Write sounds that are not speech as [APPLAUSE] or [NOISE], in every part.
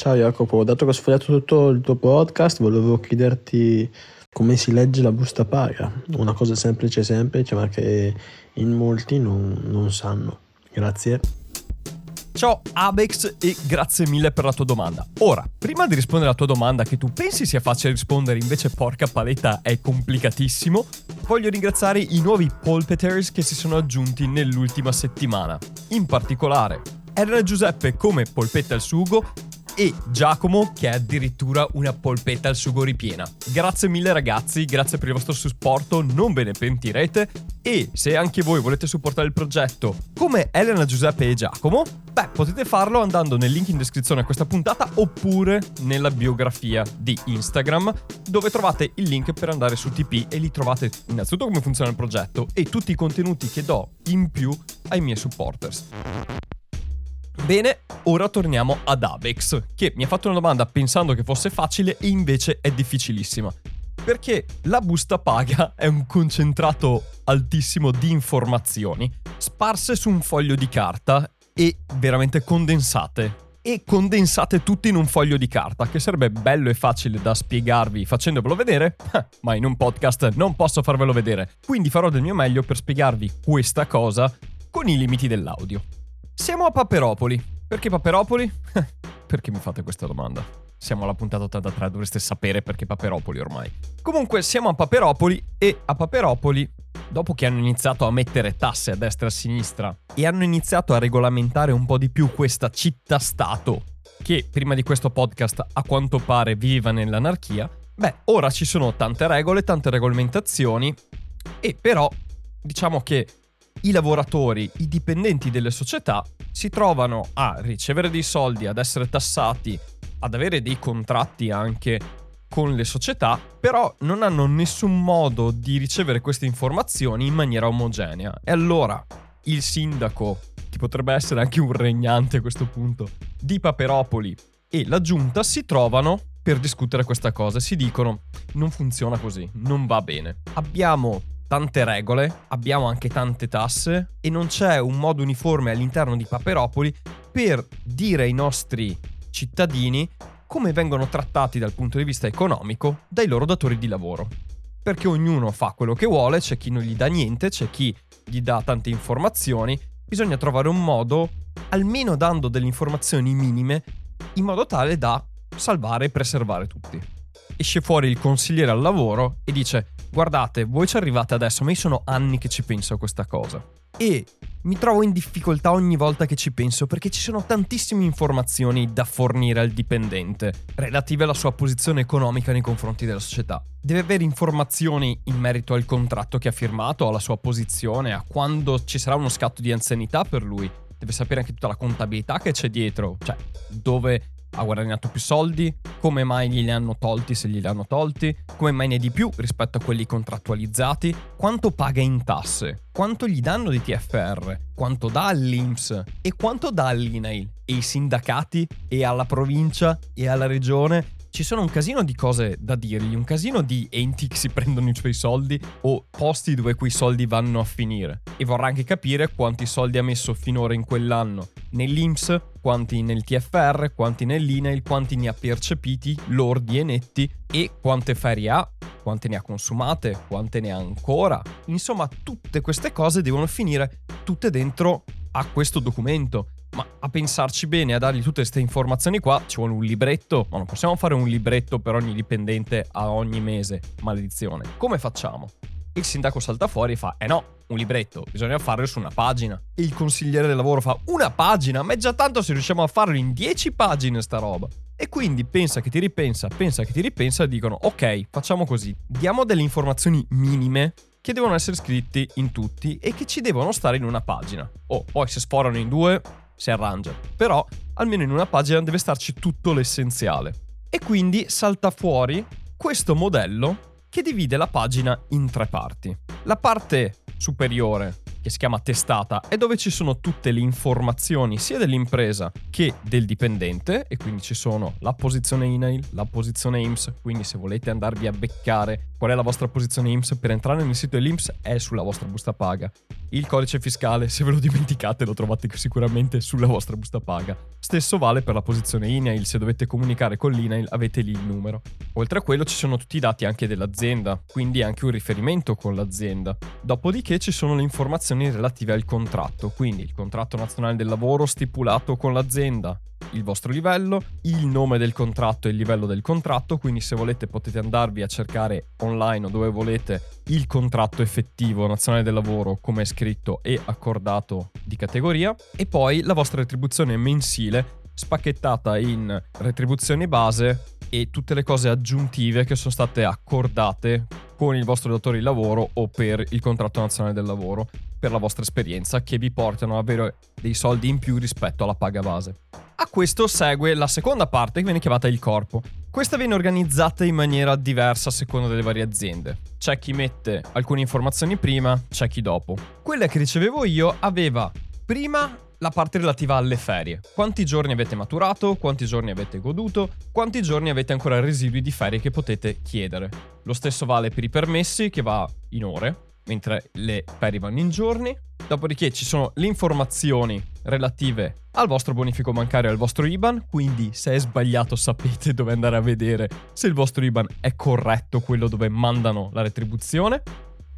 Ciao Jacopo, dato che ho sfogliato tutto il tuo podcast, volevo chiederti come si legge la busta paga. Una cosa semplice semplice, ma che in molti non, non sanno. Grazie. Ciao Abex e grazie mille per la tua domanda. Ora, prima di rispondere alla tua domanda che tu pensi sia facile rispondere, invece porca paletta è complicatissimo, voglio ringraziare i nuovi polpeters che si sono aggiunti nell'ultima settimana. In particolare, Elena Giuseppe come polpetta al sugo e Giacomo che ha addirittura una polpetta al sugo ripiena. Grazie mille ragazzi, grazie per il vostro supporto, non ve ne pentirete e se anche voi volete supportare il progetto come Elena, Giuseppe e Giacomo, beh potete farlo andando nel link in descrizione a questa puntata oppure nella biografia di Instagram dove trovate il link per andare su TP e lì trovate innanzitutto come funziona il progetto e tutti i contenuti che do in più ai miei supporters. Bene, ora torniamo ad Avex, che mi ha fatto una domanda pensando che fosse facile e invece è difficilissima. Perché la busta paga è un concentrato altissimo di informazioni, sparse su un foglio di carta e veramente condensate. E condensate tutte in un foglio di carta, che sarebbe bello e facile da spiegarvi facendovelo vedere, [LAUGHS] ma in un podcast non posso farvelo vedere. Quindi farò del mio meglio per spiegarvi questa cosa con i limiti dell'audio. Siamo a Paperopoli. Perché Paperopoli? [LAUGHS] perché mi fate questa domanda? Siamo alla puntata 83, dovreste sapere perché Paperopoli ormai. Comunque siamo a Paperopoli e a Paperopoli, dopo che hanno iniziato a mettere tasse a destra e a sinistra e hanno iniziato a regolamentare un po' di più questa città-stato, che prima di questo podcast a quanto pare viveva nell'anarchia, beh, ora ci sono tante regole, tante regolamentazioni e però diciamo che i lavoratori, i dipendenti delle società si trovano a ricevere dei soldi, ad essere tassati, ad avere dei contratti anche con le società, però non hanno nessun modo di ricevere queste informazioni in maniera omogenea. E allora il sindaco, che potrebbe essere anche un regnante a questo punto, di Paperopoli e la giunta si trovano per discutere questa cosa e si dicono non funziona così, non va bene. Abbiamo tante regole, abbiamo anche tante tasse e non c'è un modo uniforme all'interno di Paperopoli per dire ai nostri cittadini come vengono trattati dal punto di vista economico dai loro datori di lavoro. Perché ognuno fa quello che vuole, c'è chi non gli dà niente, c'è chi gli dà tante informazioni, bisogna trovare un modo, almeno dando delle informazioni minime, in modo tale da salvare e preservare tutti. Esce fuori il consigliere al lavoro e dice guardate, voi ci arrivate adesso, ma io sono anni che ci penso a questa cosa. E mi trovo in difficoltà ogni volta che ci penso perché ci sono tantissime informazioni da fornire al dipendente relative alla sua posizione economica nei confronti della società. Deve avere informazioni in merito al contratto che ha firmato, alla sua posizione, a quando ci sarà uno scatto di anzianità per lui. Deve sapere anche tutta la contabilità che c'è dietro, cioè dove ha guadagnato più soldi, come mai glieli hanno tolti se glieli hanno tolti, come mai ne di più rispetto a quelli contrattualizzati, quanto paga in tasse, quanto gli danno di TFR, quanto dà all'INPS e quanto dà all'INAIL e ai sindacati e alla provincia e alla regione ci sono un casino di cose da dirgli, un casino di enti che si prendono i suoi soldi o posti dove quei soldi vanno a finire. E vorrà anche capire quanti soldi ha messo finora in quell'anno nell'IMS, quanti nel TFR, quanti nell'INAIL, quanti ne ha percepiti, lordi e netti e quante ferie ha, quante ne ha consumate, quante ne ha ancora. Insomma, tutte queste cose devono finire tutte dentro a questo documento ma a pensarci bene, a dargli tutte queste informazioni qua, ci vuole un libretto, ma non possiamo fare un libretto per ogni dipendente a ogni mese. Maledizione. Come facciamo? Il sindaco salta fuori e fa: Eh no, un libretto, bisogna farlo su una pagina. Il consigliere del lavoro fa: Una pagina? Ma è già tanto se riusciamo a farlo in 10 pagine sta roba. E quindi pensa che ti ripensa, pensa che ti ripensa e dicono: Ok, facciamo così. Diamo delle informazioni minime che devono essere scritti in tutti e che ci devono stare in una pagina. Oh, poi se sforano in due, si arrangia. Però almeno in una pagina deve starci tutto l'essenziale. E quindi salta fuori questo modello che divide la pagina in tre parti. La parte superiore che si chiama testata e dove ci sono tutte le informazioni sia dell'impresa che del dipendente e quindi ci sono la posizione INAIL, la posizione IMSS, quindi se volete andarvi a beccare qual è la vostra posizione IMSS per entrare nel sito dell'IMSS è sulla vostra busta paga. Il codice fiscale, se ve lo dimenticate, lo trovate sicuramente sulla vostra busta paga. Stesso vale per la posizione INAIL, se dovete comunicare con l'INAIL avete lì il numero. Oltre a quello ci sono tutti i dati anche dell'azienda, quindi anche un riferimento con l'azienda. Dopodiché ci sono le informazioni relative al contratto, quindi il contratto nazionale del lavoro stipulato con l'azienda, il vostro livello, il nome del contratto e il livello del contratto, quindi se volete potete andarvi a cercare online o dove volete il contratto effettivo nazionale del lavoro come è scritto e accordato di categoria e poi la vostra retribuzione mensile spacchettata in retribuzione base e tutte le cose aggiuntive che sono state accordate con il vostro datore di lavoro o per il contratto nazionale del lavoro per la vostra esperienza che vi portano ad avere dei soldi in più rispetto alla paga base. A questo segue la seconda parte che viene chiamata il corpo. Questa viene organizzata in maniera diversa a seconda delle varie aziende. C'è chi mette alcune informazioni prima, c'è chi dopo. Quella che ricevevo io aveva prima la parte relativa alle ferie. Quanti giorni avete maturato, quanti giorni avete goduto, quanti giorni avete ancora residui di ferie che potete chiedere. Lo stesso vale per i permessi che va in ore, mentre le ferie vanno in giorni. Dopodiché ci sono le informazioni relative al vostro bonifico bancario e al vostro IBAN, quindi se è sbagliato sapete dove andare a vedere se il vostro IBAN è corretto, quello dove mandano la retribuzione.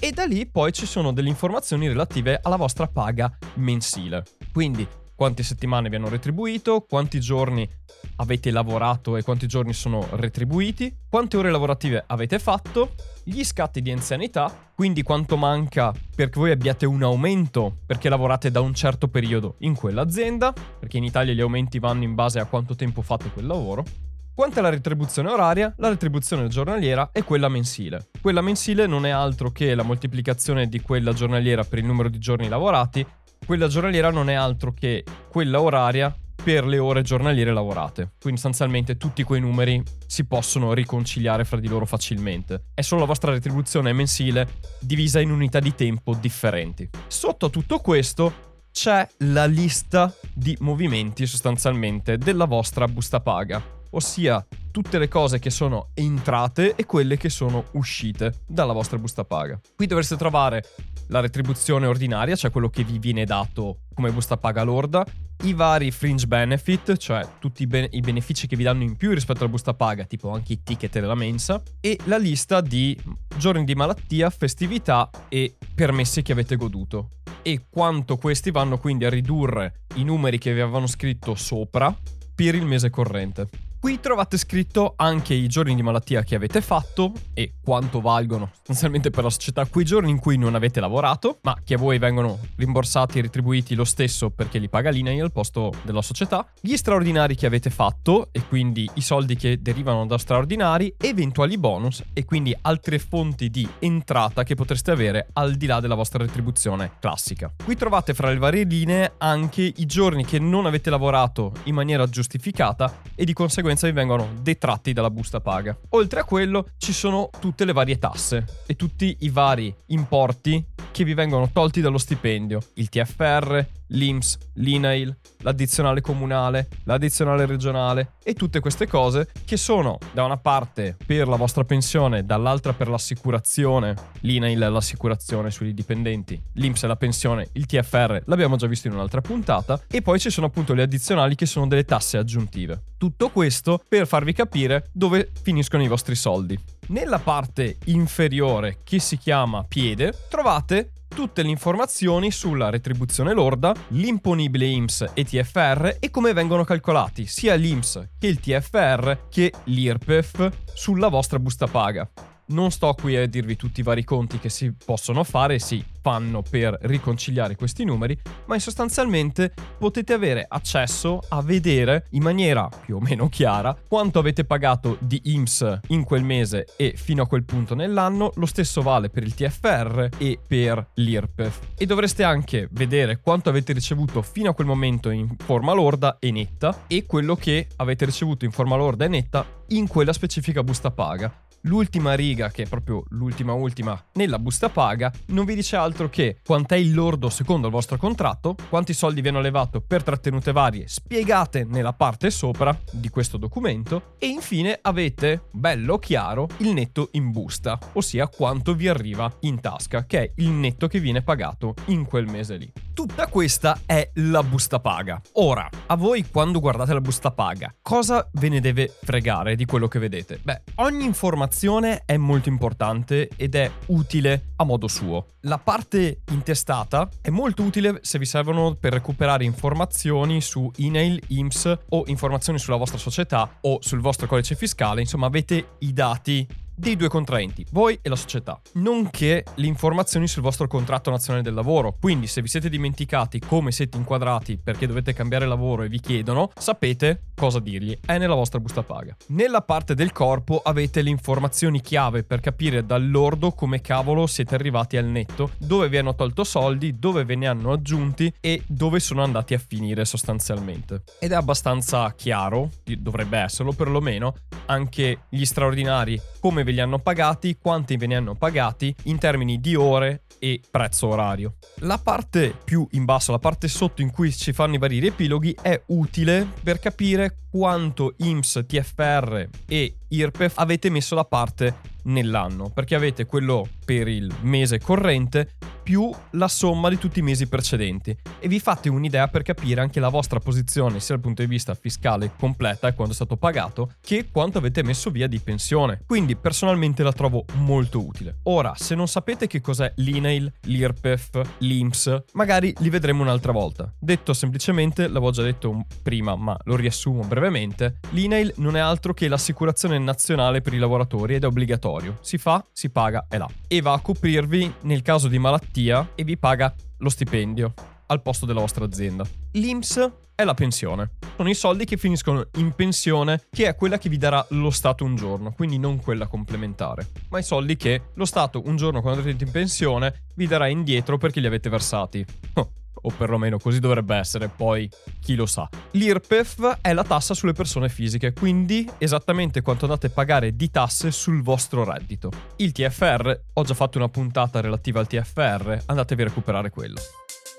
E da lì poi ci sono delle informazioni relative alla vostra paga mensile. Quindi quante settimane vi hanno retribuito, quanti giorni avete lavorato e quanti giorni sono retribuiti, quante ore lavorative avete fatto, gli scatti di anzianità, quindi quanto manca perché voi abbiate un aumento perché lavorate da un certo periodo in quell'azienda, perché in Italia gli aumenti vanno in base a quanto tempo fate quel lavoro. Quanto alla retribuzione oraria, la retribuzione giornaliera è quella mensile. Quella mensile non è altro che la moltiplicazione di quella giornaliera per il numero di giorni lavorati quella giornaliera non è altro che quella oraria per le ore giornaliere lavorate. Quindi sostanzialmente tutti quei numeri si possono riconciliare fra di loro facilmente. È solo la vostra retribuzione mensile divisa in unità di tempo differenti. Sotto a tutto questo c'è la lista di movimenti sostanzialmente della vostra busta paga, ossia tutte le cose che sono entrate e quelle che sono uscite dalla vostra busta paga. Qui dovreste trovare la retribuzione ordinaria, cioè quello che vi viene dato come busta paga lorda, i vari fringe benefit, cioè tutti i, be- i, benefici che vi danno in più rispetto alla busta paga, tipo anche i ticket della mensa, e la lista di giorni di malattia, festività e permessi che avete goduto. E quanto questi vanno quindi a ridurre i numeri che vi avevano scritto sopra per il mese corrente. Qui trovate scritto anche i giorni di malattia che avete fatto e quanto valgono sostanzialmente per la società quei giorni in cui non avete lavorato, ma che a voi vengono rimborsati e retribuiti lo stesso perché li paga l'INAI al posto della società, gli straordinari che avete fatto e quindi i soldi che derivano da straordinari, eventuali bonus e quindi altre fonti di entrata che potreste avere al di là della vostra retribuzione classica. Qui trovate fra le varie linee anche i giorni che non avete lavorato in maniera giustificata e di conseguenza conseguenza vi vengono detratti dalla busta paga. Oltre a quello ci sono tutte le varie tasse e tutti i vari importi che vi vengono tolti dallo stipendio, il TFR, l'IMS, l'INAIL, l'addizionale comunale, l'addizionale regionale e tutte queste cose che sono da una parte per la vostra pensione, dall'altra per l'assicurazione, l'INAIL è l'assicurazione sui dipendenti, l'IMS è la pensione, il TFR l'abbiamo già visto in un'altra puntata e poi ci sono appunto le addizionali che sono delle tasse aggiuntive. Tutto questo per farvi capire dove finiscono i vostri soldi. Nella parte inferiore che si chiama piede trovate tutte le informazioni sulla retribuzione lorda, l'imponibile IMSS e TFR e come vengono calcolati sia l'IMSS che il TFR che l'IRPEF sulla vostra busta paga. Non sto qui a dirvi tutti i vari conti che si possono fare, si fanno per riconciliare questi numeri, ma sostanzialmente potete avere accesso a vedere in maniera più o meno chiara quanto avete pagato di IMSS in quel mese e fino a quel punto nell'anno, lo stesso vale per il TFR e per l'IRPEF. E dovreste anche vedere quanto avete ricevuto fino a quel momento in forma lorda e netta e quello che avete ricevuto in forma lorda e netta in quella specifica busta paga l'ultima riga, che è proprio l'ultima ultima, nella busta paga, non vi dice altro che quant'è il lordo secondo il vostro contratto, quanti soldi vi hanno levato per trattenute varie spiegate nella parte sopra di questo documento e infine avete, bello chiaro, il netto in busta, ossia quanto vi arriva in tasca, che è il netto che viene pagato in quel mese lì. Tutta questa è la busta paga. Ora, a voi quando guardate la busta paga, cosa ve ne deve fregare di quello che vedete? Beh, ogni informazione è molto importante ed è utile a modo suo. La parte intestata è molto utile se vi servono per recuperare informazioni su email, IMSS o informazioni sulla vostra società o sul vostro codice fiscale, insomma avete i dati dei due contraenti, voi e la società, nonché le informazioni sul vostro contratto nazionale del lavoro. Quindi se vi siete dimenticati come siete inquadrati perché dovete cambiare lavoro e vi chiedono, sapete cosa dirgli, è nella vostra busta paga. Nella parte del corpo avete le informazioni chiave per capire dall'ordo come cavolo siete arrivati al netto, dove vi hanno tolto soldi, dove ve ne hanno aggiunti e dove sono andati a finire sostanzialmente. Ed è abbastanza chiaro, dovrebbe esserlo perlomeno, anche gli straordinari come ve li hanno pagati, quanti ve ne hanno pagati in termini di ore e prezzo orario. La parte più in basso, la parte sotto in cui ci fanno i vari riepiloghi è utile per capire quanto IMSS, TFR e IRPEF avete messo da parte nell'anno, perché avete quello per il mese corrente più la somma di tutti i mesi precedenti e vi fate un'idea per capire anche la vostra posizione sia dal punto di vista fiscale completa e quando è stato pagato che quanto avete messo via di pensione. Quindi personalmente la trovo molto utile. Ora, se non sapete che cos'è l'INAIL, l'IRPEF, l'IMSS, magari li vedremo un'altra volta. Detto semplicemente, l'avevo già detto prima, ma lo riassumo brevemente, l'INAIL non è altro che l'assicurazione nazionale per i lavoratori ed è obbligatorio. Si fa, si paga e là. E va a coprirvi nel caso di malattia malattia e vi paga lo stipendio al posto della vostra azienda. L'IMS è la pensione. Sono i soldi che finiscono in pensione, che è quella che vi darà lo Stato un giorno, quindi non quella complementare, ma i soldi che lo Stato un giorno quando andrete in pensione vi darà indietro perché li avete versati. Oh, o perlomeno così dovrebbe essere, poi chi lo sa. L'IRPEF è la tassa sulle persone fisiche, quindi esattamente quanto andate a pagare di tasse sul vostro reddito. Il TFR, ho già fatto una puntata relativa al TFR, andatevi a recuperare quello.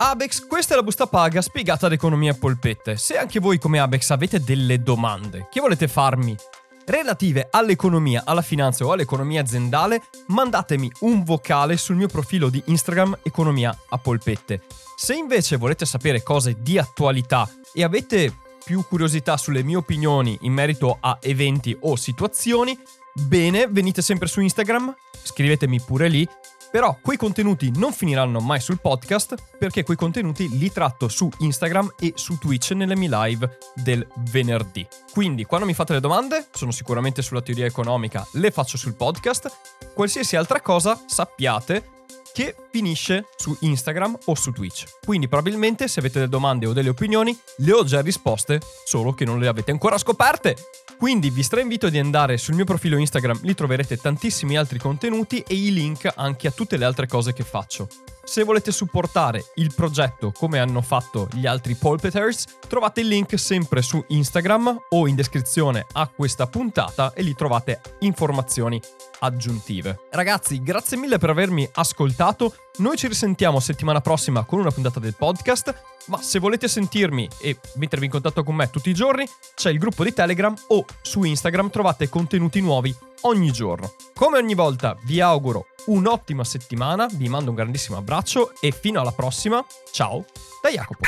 Abex, questa è la busta paga spiegata ad economia polpette. Se anche voi come Abex avete delle domande che volete farmi relative all'economia, alla finanza o all'economia aziendale, mandatemi un vocale sul mio profilo di Instagram Economia a Polpette. Se invece volete sapere cose di attualità e avete più curiosità sulle mie opinioni in merito a eventi o situazioni, bene, venite sempre su Instagram, scrivetemi pure lì però quei contenuti non finiranno mai sul podcast perché quei contenuti li tratto su Instagram e su Twitch nelle mie live del venerdì. Quindi quando mi fate le domande, sono sicuramente sulla teoria economica, le faccio sul podcast. Qualsiasi altra cosa sappiate che finisce su Instagram o su Twitch. Quindi probabilmente se avete delle domande o delle opinioni le ho già risposte, solo che non le avete ancora scoperte. Quindi vi strainvito di andare sul mio profilo Instagram, lì troverete tantissimi altri contenuti e i link anche a tutte le altre cose che faccio. Se volete supportare il progetto come hanno fatto gli altri Polpeters, trovate il link sempre su Instagram o in descrizione a questa puntata e lì trovate informazioni aggiuntive. Ragazzi, grazie mille per avermi ascoltato. Noi ci risentiamo settimana prossima con una puntata del podcast. Ma se volete sentirmi e mettervi in contatto con me tutti i giorni, c'è il gruppo di Telegram o su Instagram trovate contenuti nuovi ogni giorno. Come ogni volta vi auguro un'ottima settimana, vi mando un grandissimo abbraccio e fino alla prossima, ciao da Jacopo.